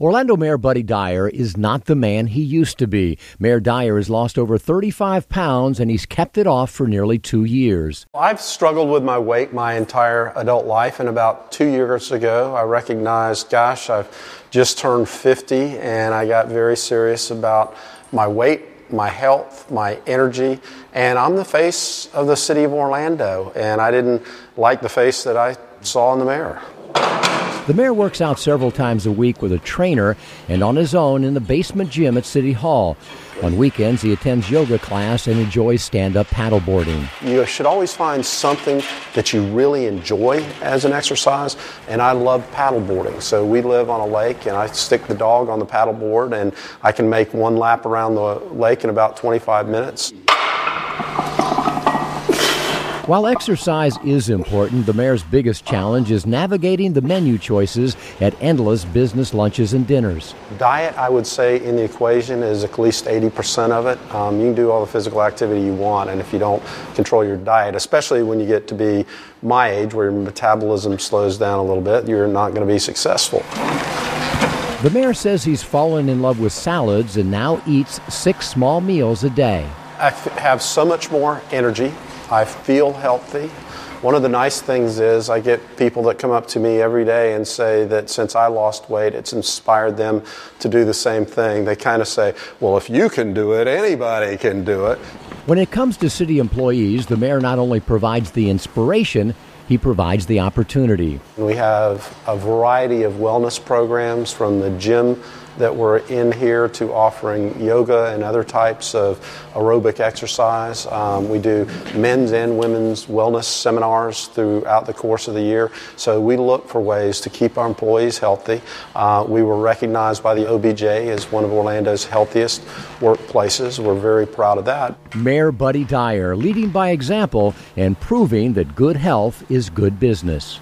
Orlando Mayor Buddy Dyer is not the man he used to be. Mayor Dyer has lost over 35 pounds and he's kept it off for nearly two years. I've struggled with my weight my entire adult life, and about two years ago, I recognized, gosh, I've just turned 50, and I got very serious about my weight, my health, my energy, and I'm the face of the city of Orlando, and I didn't like the face that I saw in the mirror. The mayor works out several times a week with a trainer and on his own in the basement gym at City Hall. On weekends, he attends yoga class and enjoys stand up paddleboarding. You should always find something that you really enjoy as an exercise, and I love paddleboarding. So we live on a lake, and I stick the dog on the paddleboard, and I can make one lap around the lake in about 25 minutes. While exercise is important, the mayor's biggest challenge is navigating the menu choices at endless business lunches and dinners. Diet, I would say, in the equation is at least 80% of it. Um, you can do all the physical activity you want, and if you don't control your diet, especially when you get to be my age where your metabolism slows down a little bit, you're not going to be successful. The mayor says he's fallen in love with salads and now eats six small meals a day. I f- have so much more energy. I feel healthy. One of the nice things is I get people that come up to me every day and say that since I lost weight, it's inspired them to do the same thing. They kind of say, well, if you can do it, anybody can do it. When it comes to city employees, the mayor not only provides the inspiration, he provides the opportunity. We have a variety of wellness programs from the gym that we're in here to offering yoga and other types of aerobic exercise. Um, we do men's and women's wellness seminars throughout the course of the year. So we look for ways to keep our employees healthy. Uh, we were recognized by the OBJ as one of Orlando's healthiest workplaces. We're very proud of that. Mayor Buddy Dyer leading by example and proving that good health is good business.